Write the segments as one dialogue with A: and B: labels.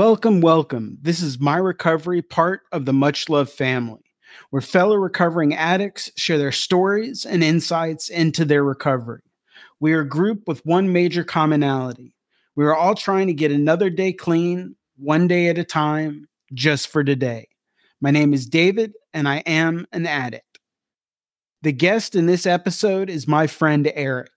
A: Welcome, welcome. This is My Recovery, part of the Much Love family, where fellow recovering addicts share their stories and insights into their recovery. We are a group with one major commonality. We are all trying to get another day clean, one day at a time, just for today. My name is David, and I am an addict. The guest in this episode is my friend Eric.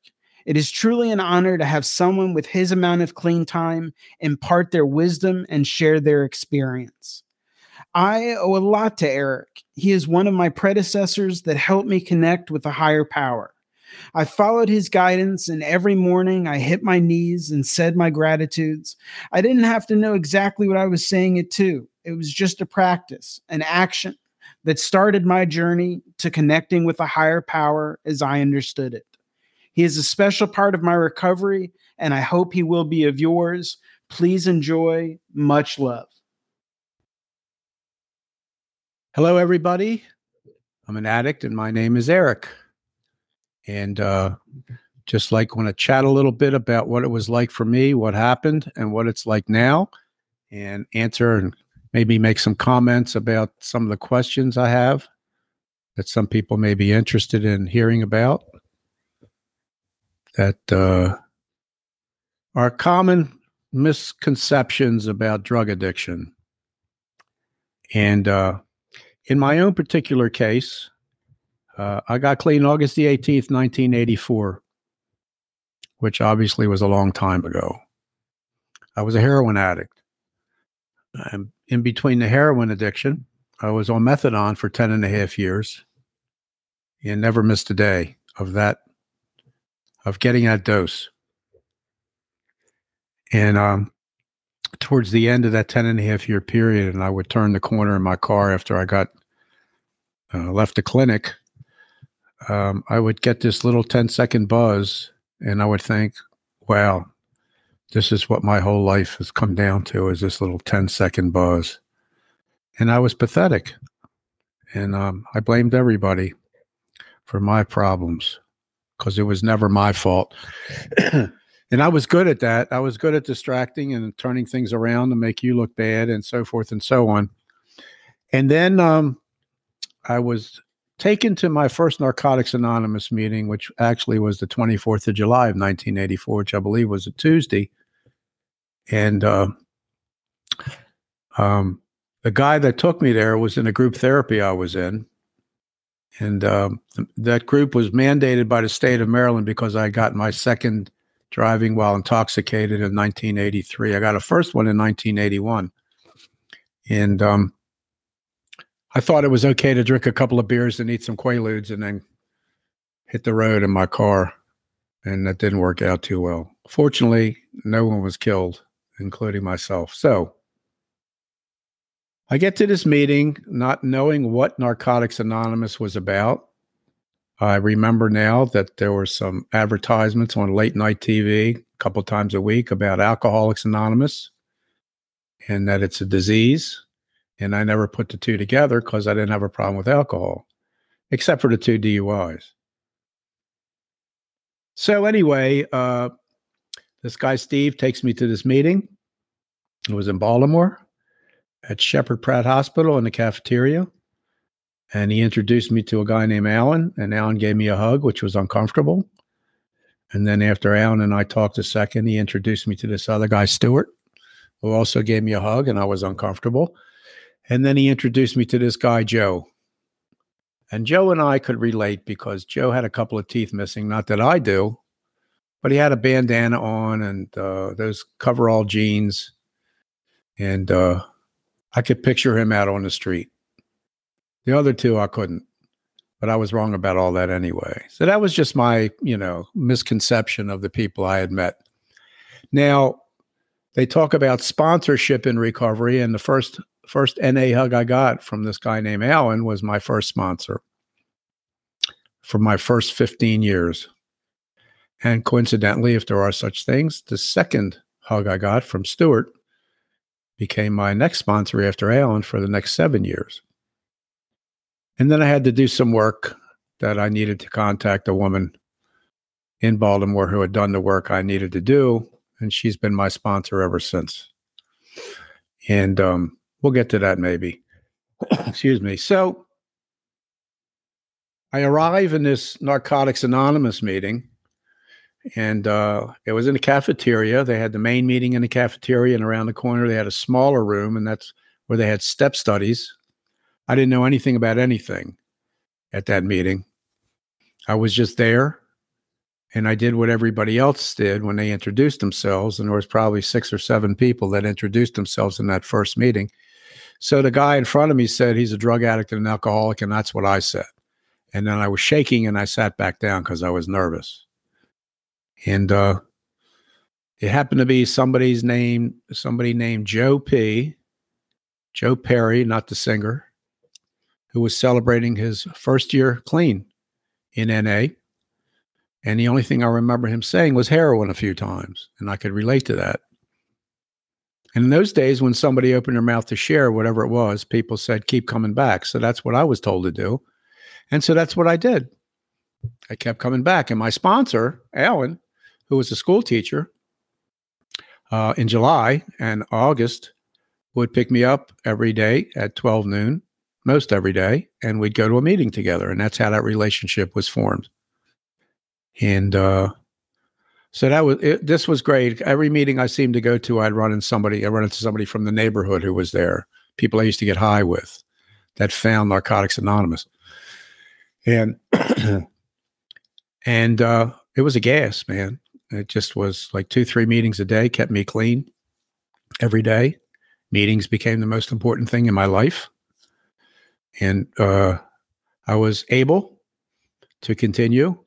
A: It is truly an honor to have someone with his amount of clean time impart their wisdom and share their experience. I owe a lot to Eric. He is one of my predecessors that helped me connect with a higher power. I followed his guidance, and every morning I hit my knees and said my gratitudes. I didn't have to know exactly what I was saying it to, it was just a practice, an action that started my journey to connecting with a higher power as I understood it. He is a special part of my recovery, and I hope he will be of yours. Please enjoy. Much love.
B: Hello, everybody. I'm an addict, and my name is Eric. And uh, just like want to chat a little bit about what it was like for me, what happened, and what it's like now, and answer and maybe make some comments about some of the questions I have that some people may be interested in hearing about that uh, are common misconceptions about drug addiction. And uh, in my own particular case, uh, I got clean August the 18th, 1984, which obviously was a long time ago. I was a heroin addict. And in between the heroin addiction, I was on methadone for 10 and a half years and never missed a day of that of getting that dose. And um, towards the end of that 10 and a half year period, and I would turn the corner in my car after I got uh, left the clinic, um, I would get this little 10 second buzz, and I would think, wow, this is what my whole life has come down to is this little 10 second buzz. And I was pathetic. And um, I blamed everybody for my problems because it was never my fault. and I was good at that. I was good at distracting and turning things around to make you look bad and so forth and so on. And then um, I was taken to my first Narcotics Anonymous meeting, which actually was the 24th of July of 1984, which I believe was a Tuesday. And uh, um, the guy that took me there was in a group therapy I was in. And um, th- that group was mandated by the state of Maryland because I got my second driving while intoxicated in 1983. I got a first one in 1981. And um, I thought it was okay to drink a couple of beers and eat some Quaaludes and then hit the road in my car. And that didn't work out too well. Fortunately, no one was killed, including myself. So I get to this meeting not knowing what Narcotics Anonymous was about. I remember now that there were some advertisements on late night TV a couple times a week about Alcoholics Anonymous and that it's a disease. And I never put the two together because I didn't have a problem with alcohol, except for the two DUIs. So, anyway, uh, this guy, Steve, takes me to this meeting. It was in Baltimore at Sheppard Pratt Hospital in the cafeteria. And he introduced me to a guy named Alan, and Alan gave me a hug, which was uncomfortable. And then after Alan and I talked a second, he introduced me to this other guy, Stuart, who also gave me a hug, and I was uncomfortable. And then he introduced me to this guy, Joe. And Joe and I could relate because Joe had a couple of teeth missing. Not that I do, but he had a bandana on and uh, those coverall jeans. And uh, I could picture him out on the street. The other two, I couldn't, but I was wrong about all that anyway. So that was just my, you know, misconception of the people I had met. Now, they talk about sponsorship in recovery, and the first first NA hug I got from this guy named Alan was my first sponsor for my first 15 years. And coincidentally, if there are such things, the second hug I got from Stuart became my next sponsor after Alan for the next seven years. And then I had to do some work that I needed to contact a woman in Baltimore who had done the work I needed to do. And she's been my sponsor ever since. And um, we'll get to that maybe. Excuse me. So I arrive in this Narcotics Anonymous meeting, and uh, it was in the cafeteria. They had the main meeting in the cafeteria, and around the corner they had a smaller room, and that's where they had step studies. I didn't know anything about anything at that meeting. I was just there and I did what everybody else did when they introduced themselves. And there was probably six or seven people that introduced themselves in that first meeting. So the guy in front of me said he's a drug addict and an alcoholic, and that's what I said. And then I was shaking and I sat back down because I was nervous. And uh, it happened to be somebody's name, somebody named Joe P. Joe Perry, not the singer, who was celebrating his first year clean in NA. And the only thing I remember him saying was heroin a few times. And I could relate to that. And in those days, when somebody opened their mouth to share whatever it was, people said, keep coming back. So that's what I was told to do. And so that's what I did. I kept coming back. And my sponsor, Alan, who was a school teacher uh, in July and August, would pick me up every day at 12 noon, most every day, and we'd go to a meeting together. And that's how that relationship was formed and uh, so that was it, this was great. Every meeting I seemed to go to, I'd run into somebody. I run into somebody from the neighborhood who was there. People I used to get high with that found Narcotics Anonymous, and and uh, it was a gas, man. It just was like two, three meetings a day kept me clean every day. Meetings became the most important thing in my life, and uh, I was able to continue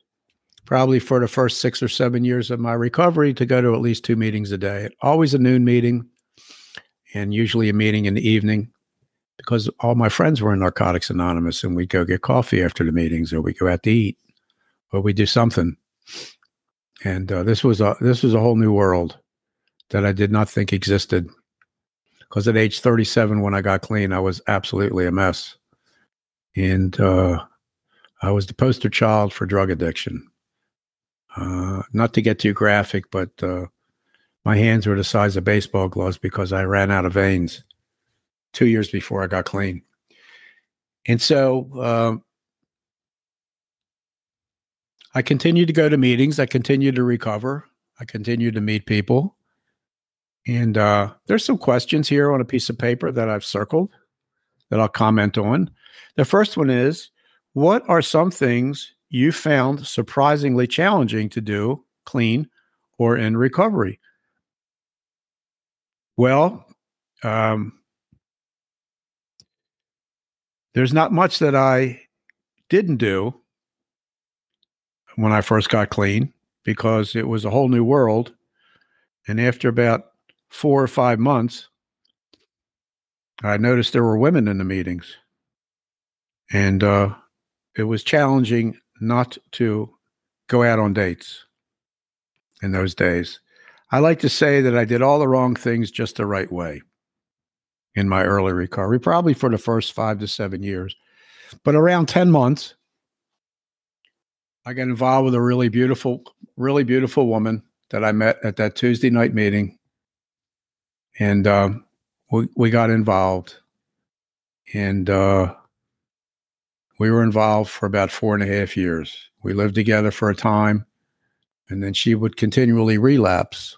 B: probably for the first six or seven years of my recovery to go to at least two meetings a day. Always a noon meeting and usually a meeting in the evening because all my friends were in Narcotics Anonymous and we'd go get coffee after the meetings or we'd go out to eat or we'd do something. And uh, this was a this was a whole new world that I did not think existed. Because at age 37, when I got clean, I was absolutely a mess, and uh, I was the poster child for drug addiction. Uh, not to get too graphic, but uh, my hands were the size of baseball gloves because I ran out of veins two years before I got clean. And so uh, I continued to go to meetings. I continued to recover. I continued to meet people. And uh, there's some questions here on a piece of paper that I've circled that I'll comment on. The first one is What are some things you found surprisingly challenging to do clean or in recovery? Well, um, there's not much that I didn't do when I first got clean because it was a whole new world. And after about four or five months, I noticed there were women in the meetings. And uh, it was challenging not to go out on dates in those days. I like to say that I did all the wrong things just the right way in my early recovery, probably for the first five to seven years. But around 10 months, I got involved with a really beautiful, really beautiful woman that I met at that Tuesday night meeting. And um, we, we got involved. And uh, we were involved for about four and a half years. We lived together for a time, and then she would continually relapse.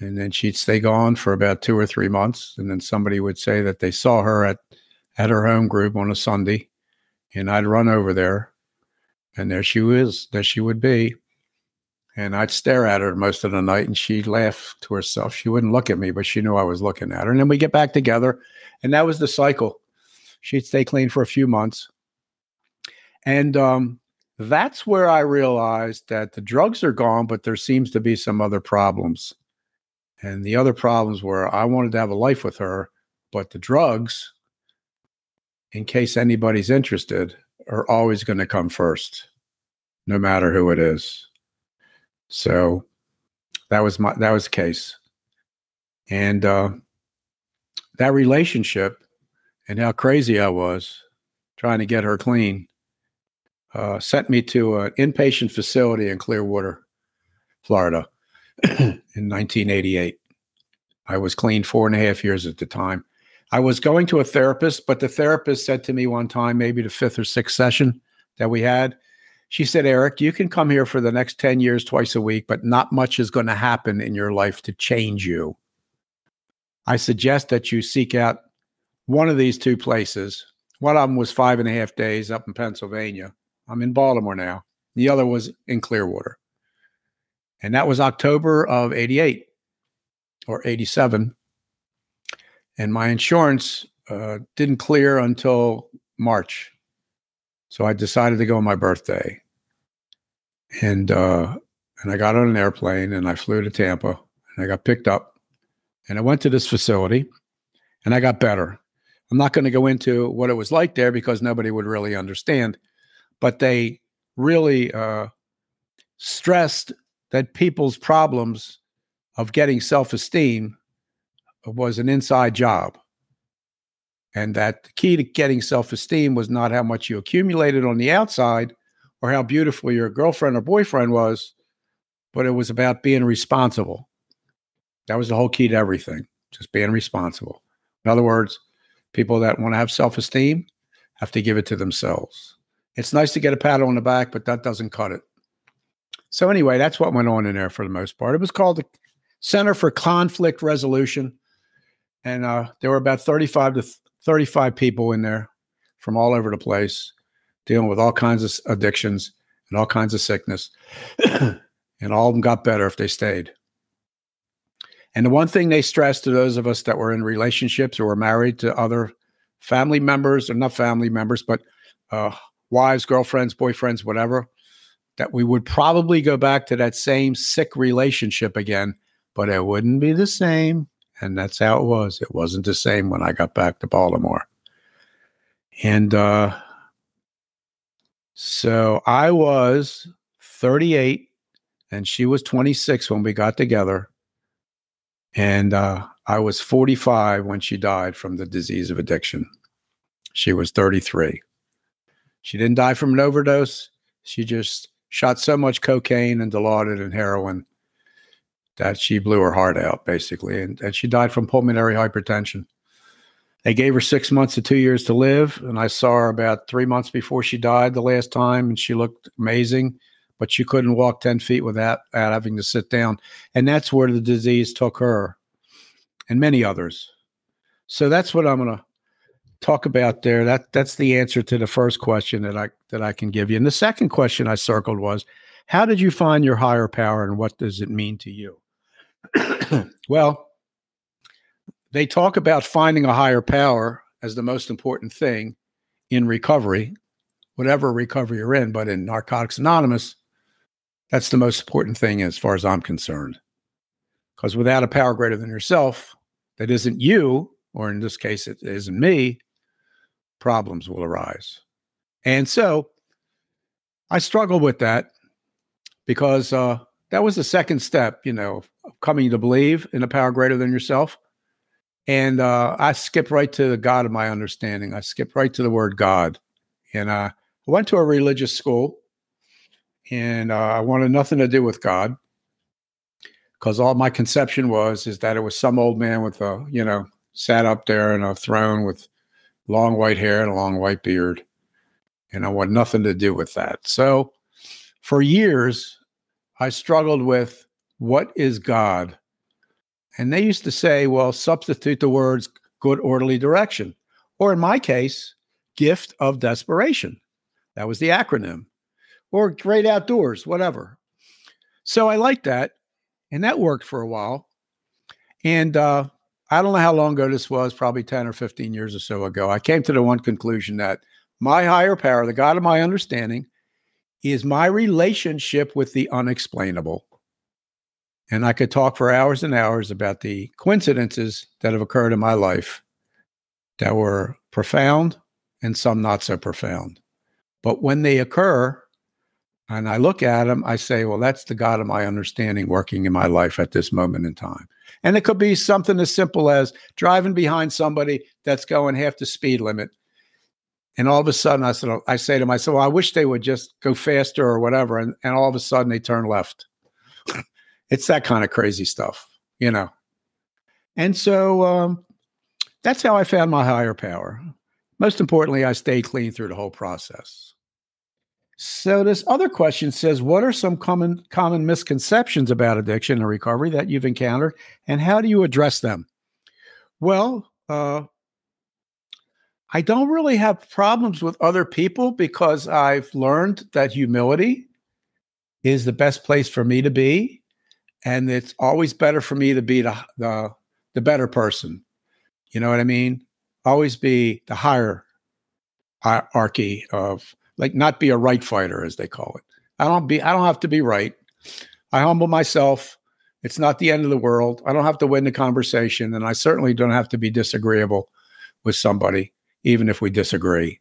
B: And then she'd stay gone for about two or three months. And then somebody would say that they saw her at, at her home group on a Sunday. And I'd run over there, and there she was, there she would be. And I'd stare at her most of the night, and she'd laugh to herself. She wouldn't look at me, but she knew I was looking at her. And then we'd get back together, and that was the cycle She'd stay clean for a few months. And um, that's where I realized that the drugs are gone, but there seems to be some other problems. And the other problems were I wanted to have a life with her, but the drugs, in case anybody's interested, are always going to come first, no matter who it is. So that was my that was the case. And uh, that relationship and how crazy I was trying to get her clean uh, sent me to an inpatient facility in Clearwater, Florida in 1988. I was clean four and a half years at the time. I was going to a therapist, but the therapist said to me one time, maybe the fifth or sixth session that we had, she said, Eric, you can come here for the next 10 years twice a week, but not much is going to happen in your life to change you. I suggest that you seek out one of these two places. One of them was five and a half days up in Pennsylvania. I'm in Baltimore now. The other was in Clearwater. And that was October of 88 or 87. And my insurance uh, didn't clear until March. So I decided to go on my birthday. And uh, and I got on an airplane and I flew to Tampa and I got picked up and I went to this facility and I got better. I'm not going to go into what it was like there because nobody would really understand, but they really uh, stressed that people's problems of getting self esteem was an inside job. And that the key to getting self esteem was not how much you accumulated on the outside or how beautiful your girlfriend or boyfriend was, but it was about being responsible. That was the whole key to everything, just being responsible. In other words, people that want to have self esteem have to give it to themselves. It's nice to get a pat on the back, but that doesn't cut it. So, anyway, that's what went on in there for the most part. It was called the Center for Conflict Resolution. And uh, there were about 35 to 35 people in there from all over the place dealing with all kinds of addictions and all kinds of sickness. and all of them got better if they stayed. And the one thing they stressed to those of us that were in relationships or were married to other family members, or not family members, but uh, wives, girlfriends, boyfriends, whatever, that we would probably go back to that same sick relationship again, but it wouldn't be the same. And that's how it was. It wasn't the same when I got back to Baltimore. And uh, so I was 38 and she was 26 when we got together. And uh, I was 45 when she died from the disease of addiction. She was 33. She didn't die from an overdose. She just shot so much cocaine and Dilaudid and heroin that she blew her heart out, basically. And, and she died from pulmonary hypertension. They gave her six months to two years to live. And I saw her about three months before she died the last time, and she looked amazing, but she couldn't walk 10 feet without, without having to sit down. And that's where the disease took her and many others. So that's what I'm going to talk about there. That that's the answer to the first question that I that I can give you. And the second question I circled was, how did you find your higher power and what does it mean to you? well, they talk about finding a higher power as the most important thing in recovery, whatever recovery you're in, but in Narcotics Anonymous, that's the most important thing as far as I'm concerned. Because without a power greater than yourself, that isn't you, or in this case, it isn't me, problems will arise. And so I struggled with that because uh, that was the second step, you know, coming to believe in a power greater than yourself. And uh, I skipped right to the God of my understanding. I skipped right to the word God. And uh, I went to a religious school and uh, I wanted nothing to do with God because all my conception was is that it was some old man with a, you know, sat up there in a throne with long white hair and a long white beard. And I want nothing to do with that. So for years, I struggled with what is God? And they used to say, well, substitute the words good orderly direction. Or in my case, gift of desperation. That was the acronym. Or great outdoors, whatever. So I liked that. And that worked for a while. And uh, I don't know how long ago this was, probably 10 or 15 years or so ago. I came to the one conclusion that my higher power, the God of my understanding, is my relationship with the unexplainable. And I could talk for hours and hours about the coincidences that have occurred in my life that were profound and some not so profound. But when they occur, and I look at them, I say, well, that's the God of my understanding working in my life at this moment in time. And it could be something as simple as driving behind somebody that's going half the speed limit. And all of a sudden, I said, I say to myself, well, I wish they would just go faster or whatever. And, and all of a sudden, they turn left. It's that kind of crazy stuff, you know. And so um, that's how I found my higher power. Most importantly, I stayed clean through the whole process. So this other question says, what are some common common misconceptions about addiction and recovery that you've encountered, and how do you address them? Well, uh, I don't really have problems with other people because I've learned that humility is the best place for me to be, and it's always better for me to be the the, the better person. You know what I mean? Always be the higher hierarchy of like not be a right fighter as they call it. I don't be I don't have to be right. I humble myself. It's not the end of the world. I don't have to win the conversation and I certainly don't have to be disagreeable with somebody even if we disagree.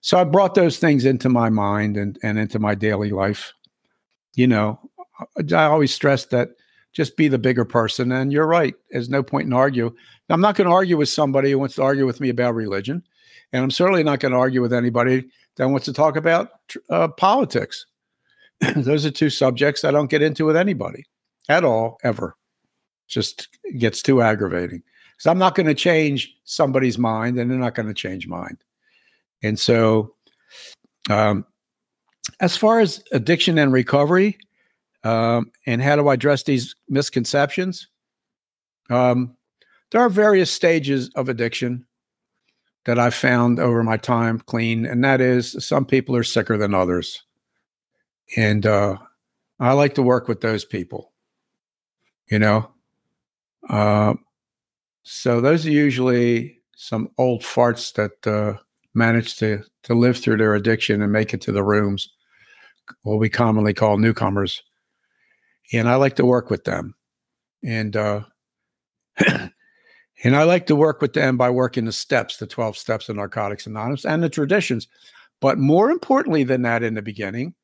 B: So I brought those things into my mind and and into my daily life. You know, I always stress that just be the bigger person and you're right. There's no point in argue. I'm not going to argue with somebody who wants to argue with me about religion. And I'm certainly not going to argue with anybody that wants to talk about uh, politics. Those are two subjects I don't get into with anybody at all, ever. Just gets too aggravating. Because I'm not going to change somebody's mind and they're not going to change mine. And so, um, as far as addiction and recovery, um, and how do I address these misconceptions? Um, there are various stages of addiction that I've found over my time clean, and that is some people are sicker than others. And uh, I like to work with those people, you know. Uh, so those are usually some old farts that uh, manage to to live through their addiction and make it to the rooms, what we commonly call newcomers. And I like to work with them, and uh, And I like to work with them by working the steps, the 12 steps of Narcotics Anonymous and the traditions. But more importantly than that, in the beginning,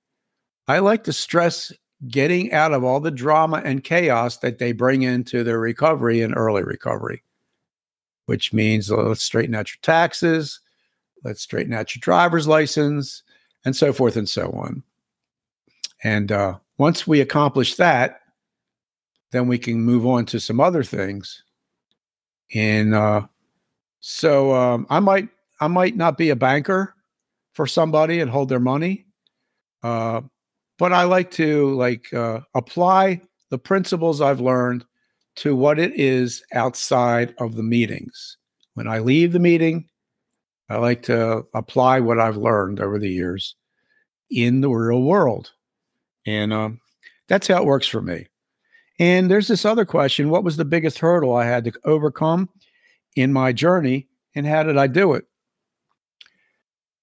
B: I like to stress getting out of all the drama and chaos that they bring into their recovery and early recovery, which means uh, let's straighten out your taxes, let's straighten out your driver's license, and so forth and so on. And uh, once we accomplish that, then we can move on to some other things and uh, so um, I might I might not be a banker for somebody and hold their money, uh, but I like to like uh, apply the principles I've learned to what it is outside of the meetings. When I leave the meeting, I like to apply what I've learned over the years in the real world, and um, that's how it works for me. And there's this other question What was the biggest hurdle I had to overcome in my journey, and how did I do it?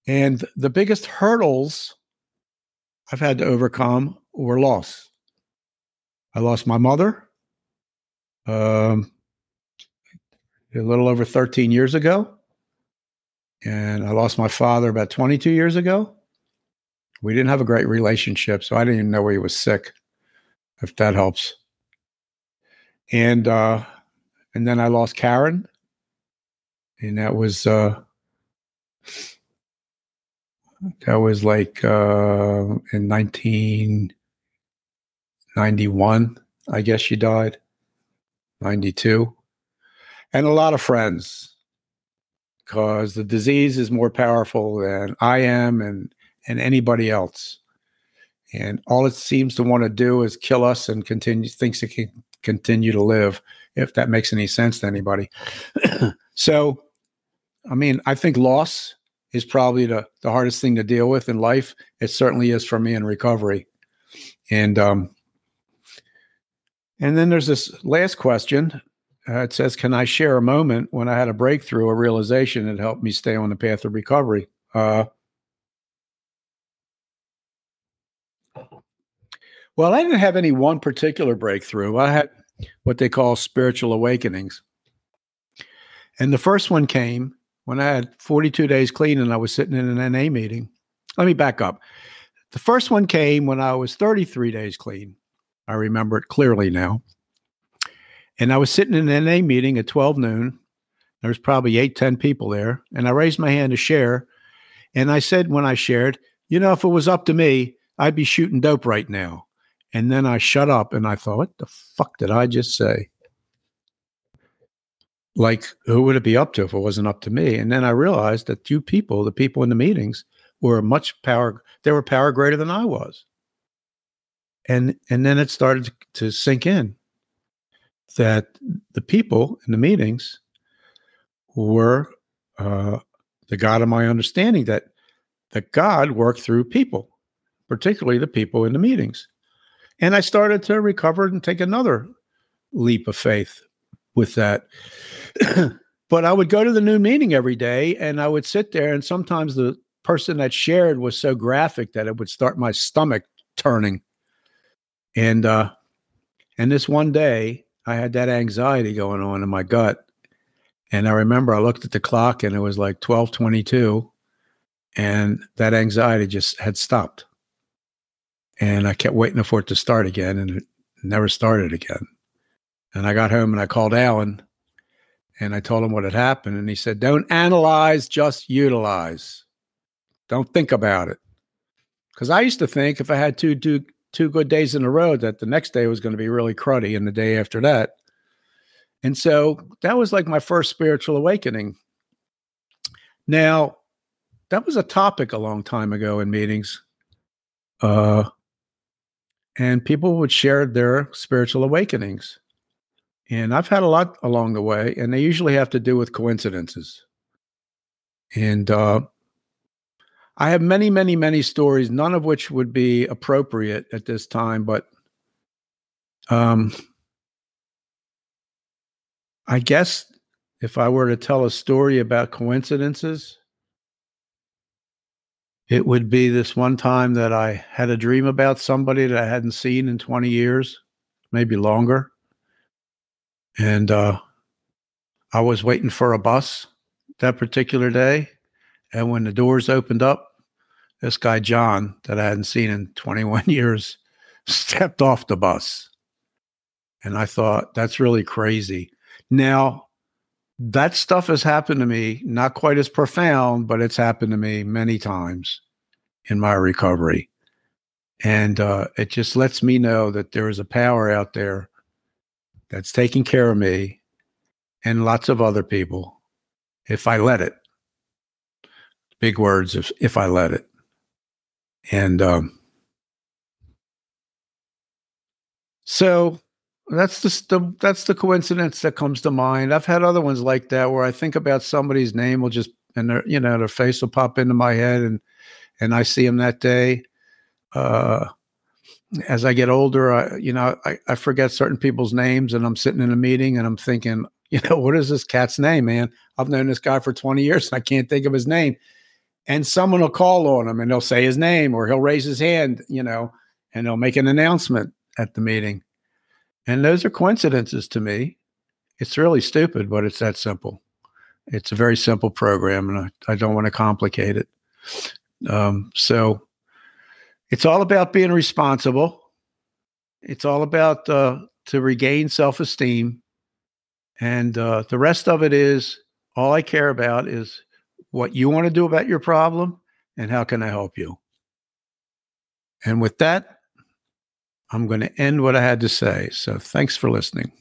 B: And the biggest hurdles I've had to overcome were loss. I lost my mother um, a little over 13 years ago. And I lost my father about 22 years ago. We didn't have a great relationship, so I didn't even know he was sick, if that helps and uh, and then I lost Karen, and that was uh, that was like uh, in nineteen ninety one. I guess she died. Ninety two, and a lot of friends, because the disease is more powerful than I am and and anybody else. And all it seems to want to do is kill us and continue thinks it can continue to live, if that makes any sense to anybody. so, I mean, I think loss is probably the, the hardest thing to deal with in life. It certainly is for me in recovery. And um, and then there's this last question. Uh, it says, "Can I share a moment when I had a breakthrough, a realization that helped me stay on the path of recovery?" Uh, Well, I didn't have any one particular breakthrough. I had what they call spiritual awakenings. And the first one came when I had 42 days clean and I was sitting in an NA meeting. Let me back up. The first one came when I was 33 days clean. I remember it clearly now. And I was sitting in an NA meeting at 12 noon. There was probably eight, 10 people there. And I raised my hand to share. And I said when I shared, you know, if it was up to me, I'd be shooting dope right now. And then I shut up and I thought, what the fuck did I just say? like who would it be up to if it wasn't up to me? And then I realized that you people, the people in the meetings, were much power. They were power greater than I was. And and then it started to sink in that the people in the meetings were uh, the God of my understanding that that God worked through people, particularly the people in the meetings. And I started to recover and take another leap of faith with that. but I would go to the new meeting every day and I would sit there, and sometimes the person that shared was so graphic that it would start my stomach turning. And uh and this one day I had that anxiety going on in my gut. And I remember I looked at the clock and it was like 1222 and that anxiety just had stopped. And I kept waiting for it to start again and it never started again. And I got home and I called Alan and I told him what had happened. And he said, Don't analyze, just utilize. Don't think about it. Because I used to think if I had two, two, two good days in a row, that the next day was going to be really cruddy and the day after that. And so that was like my first spiritual awakening. Now, that was a topic a long time ago in meetings. Uh, and people would share their spiritual awakenings. And I've had a lot along the way, and they usually have to do with coincidences. And uh, I have many, many, many stories, none of which would be appropriate at this time, but um, I guess if I were to tell a story about coincidences, it would be this one time that I had a dream about somebody that I hadn't seen in 20 years, maybe longer. And uh, I was waiting for a bus that particular day. And when the doors opened up, this guy, John, that I hadn't seen in 21 years, stepped off the bus. And I thought, that's really crazy. Now, that stuff has happened to me, not quite as profound, but it's happened to me many times in my recovery. And uh, it just lets me know that there is a power out there that's taking care of me and lots of other people if I let it. Big words if if I let it. And um, so that's the, the that's the coincidence that comes to mind. I've had other ones like that where I think about somebody's name will just and their you know their face will pop into my head and and I see them that day. Uh, as I get older, I, you know, I, I forget certain people's names, and I'm sitting in a meeting and I'm thinking, you know, what is this cat's name, man? I've known this guy for 20 years and I can't think of his name. And someone will call on him and they'll say his name or he'll raise his hand, you know, and they'll make an announcement at the meeting. And those are coincidences to me. It's really stupid, but it's that simple. It's a very simple program, and I, I don't want to complicate it. Um, so it's all about being responsible. It's all about uh, to regain self esteem. And uh, the rest of it is all I care about is what you want to do about your problem and how can I help you. And with that, I'm going to end what I had to say. So thanks for listening.